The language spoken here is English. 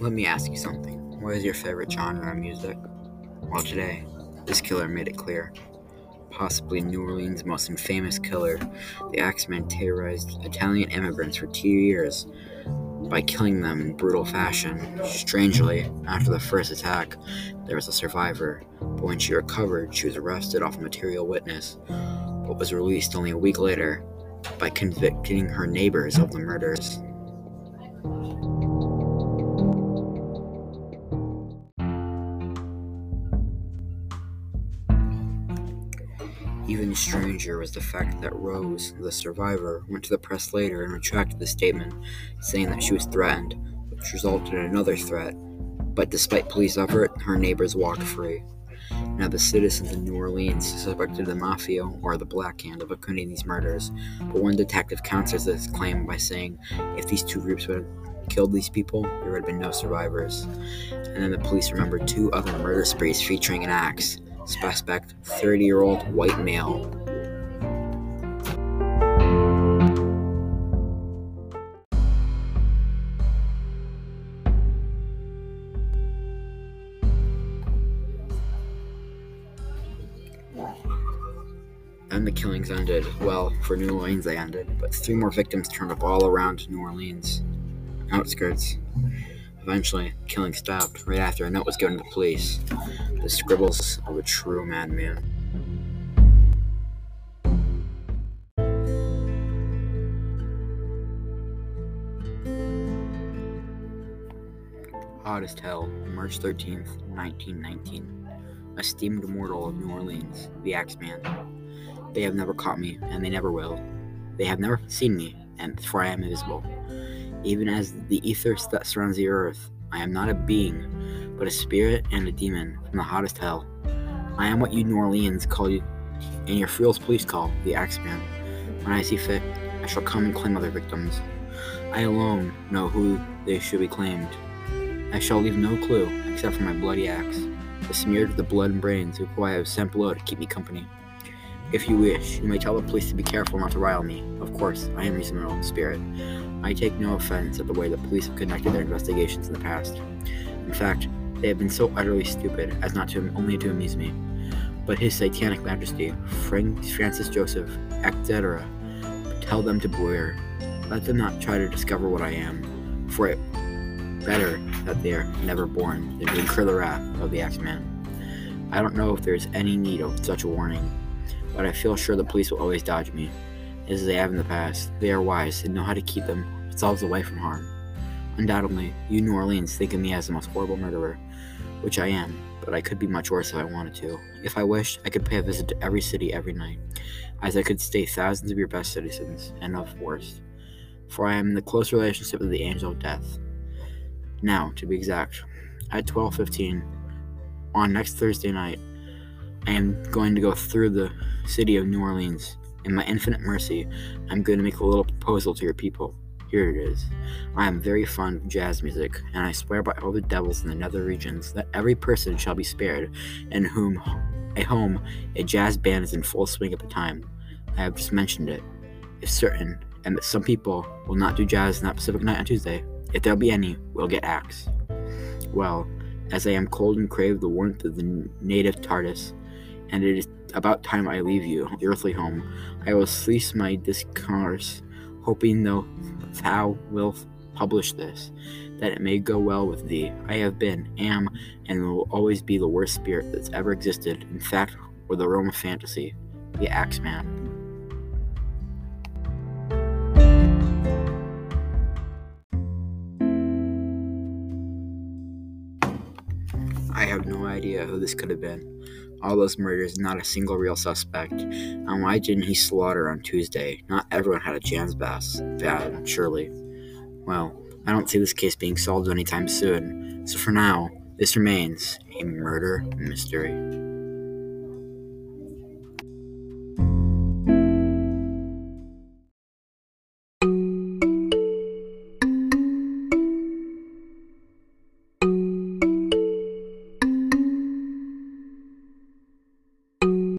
Let me ask you something. What is your favorite genre of music? Well, today, this killer made it clear. Possibly New Orleans' most infamous killer, the Axeman terrorized Italian immigrants for two years by killing them in brutal fashion. Strangely, after the first attack, there was a survivor, but when she recovered, she was arrested off a material witness, but was released only a week later by convicting her neighbors of the murders. Even stranger was the fact that Rose, the survivor, went to the press later and retracted the statement, saying that she was threatened, which resulted in another threat. But despite police effort, her neighbors walked free. Now, the citizens in New Orleans suspected the Mafia or the Black Hand of committing these murders, but one detective counters this claim by saying if these two groups would have killed these people, there would have been no survivors. And then the police remembered two other murder sprees featuring an axe. Suspect 30 year old white male. And the killings ended. Well, for New Orleans, they ended, but three more victims turned up all around New Orleans outskirts. Eventually, killing stopped right after a note was given to the police. The scribbles of a true madman. Hot as Hell, March 13th, 1919. Esteemed mortal of New Orleans, the Axeman. They have never caught me, and they never will. They have never seen me, and for I am invisible. Even as the ether that surrounds the earth, I am not a being, but a spirit and a demon from the hottest hell. I am what you New Orleans call you, and your fools police call the Axeman. When I see fit, I shall come and claim other victims. I alone know who they should be claimed. I shall leave no clue except for my bloody axe, besmeared with the blood and brains of who I have sent below to keep me company. If you wish, you may tell the police to be careful not to rile me. Of course, I am reasonable spirit. I take no offense at the way the police have conducted their investigations in the past. In fact, they have been so utterly stupid as not to only to amuse me. But His Satanic Majesty, Frank, Francis Joseph, etc., tell them to beware. Let them not try to discover what I am, for it better that they are never born than to incur the wrath of the Axeman. I don't know if there is any need of such a warning, but I feel sure the police will always dodge me, as they have in the past. They are wise and know how to keep themselves away from harm. Undoubtedly, you New Orleans think of me as the most horrible murderer, which I am, but I could be much worse if I wanted to. If I wished, I could pay a visit to every city every night, as I could stay thousands of your best citizens, and of worst. For I am in the close relationship with the angel of death. Now, to be exact, at 12:15 on next Thursday night, I am going to go through the city of New Orleans. In my infinite mercy, I'm going to make a little proposal to your people. Here it is. I am very fond of jazz music, and I swear by all the devils in the nether regions that every person shall be spared, in whom a home a jazz band is in full swing at the time. I have just mentioned it. If certain, and that some people will not do jazz in that Pacific night on Tuesday, if there'll be any, we'll get axed. Well, as I am cold and crave the warmth of the native Tartarus, and it is about time I leave you, the earthly home, I will cease my discourse, hoping though thou wilt publish this, that it may go well with thee. I have been, am, and will always be the worst spirit that's ever existed, in fact, or the realm of fantasy, the Axeman. I have no idea who this could have been. All those murders, not a single real suspect. And why didn't he slaughter on Tuesday? Not everyone had a chance bass. Bad, surely. Well, I don't see this case being solved anytime soon. So for now, this remains a murder mystery.